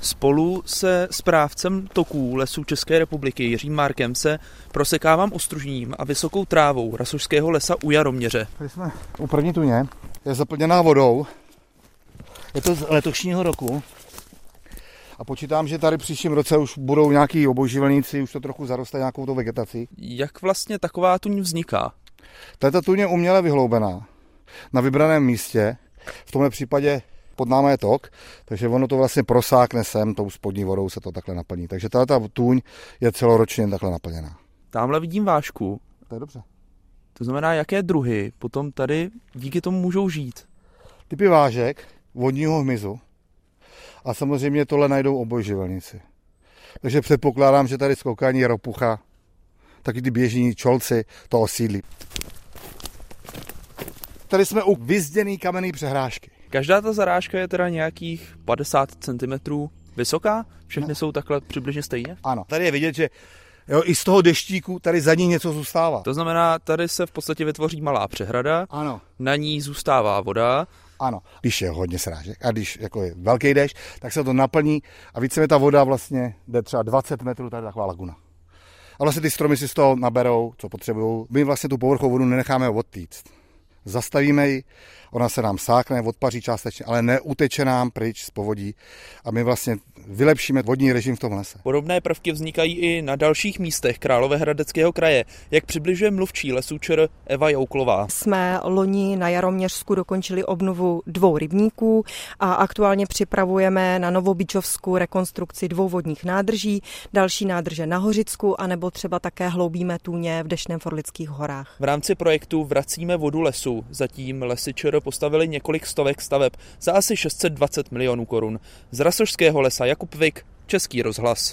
Spolu se správcem toků lesů České republiky Jiřím Márkem se prosekávám ostružním a vysokou trávou Rasošského lesa u Jaroměře. Tady jsme u první tuně, je zaplněná vodou. Je to z letošního roku. A počítám, že tady příštím roce už budou nějaký obojživelníci, už to trochu zaroste nějakou tou vegetací. Jak vlastně taková tuň vzniká? Tato tuň je uměle vyhloubená na vybraném místě. V tomhle případě pod námi je tok, takže ono to vlastně prosákne sem, tou spodní vodou se to takhle naplní. Takže tato tuň je celoročně takhle naplněná. Tamhle vidím vášku. To je dobře. To znamená, jaké druhy potom tady díky tomu můžou žít? Typy vážek, vodního hmyzu a samozřejmě tohle najdou obojživelníci. Takže předpokládám, že tady skoukání ropucha, taky ty běžní čolci to osídlí. Tady jsme u vyzděný kamenný přehrážky. Každá ta zarážka je teda nějakých 50 cm vysoká? Všechny no. jsou takhle přibližně stejně? Ano, tady je vidět, že jo, i z toho deštíku tady za ní něco zůstává. To znamená, tady se v podstatě vytvoří malá přehrada, ano. na ní zůstává voda. Ano, když je hodně srážek a když jako je velký dešť, tak se to naplní a více ta voda vlastně jde třeba 20 metrů, tady taková laguna. A vlastně ty stromy si z toho naberou, co potřebují. My vlastně tu povrchovou vodu nenecháme odtýct zastavíme ji, ona se nám sákne, odpaří částečně, ale neuteče nám pryč z povodí. A my vlastně vylepšíme vodní režim v tom lese. Podobné prvky vznikají i na dalších místech Královéhradeckého kraje, jak přibližuje mluvčí lesů ČR Eva Jouklová. Jsme loni na Jaroměřsku dokončili obnovu dvou rybníků a aktuálně připravujeme na Novobičovsku rekonstrukci dvou vodních nádrží, další nádrže na Hořicku, anebo třeba také hloubíme tůně v Dešném Forlických horách. V rámci projektu Vracíme vodu lesu zatím lesy ČR postavili několik stovek staveb za asi 620 milionů korun. Z Rasošského lesa Jakub Vik, Český rozhlas.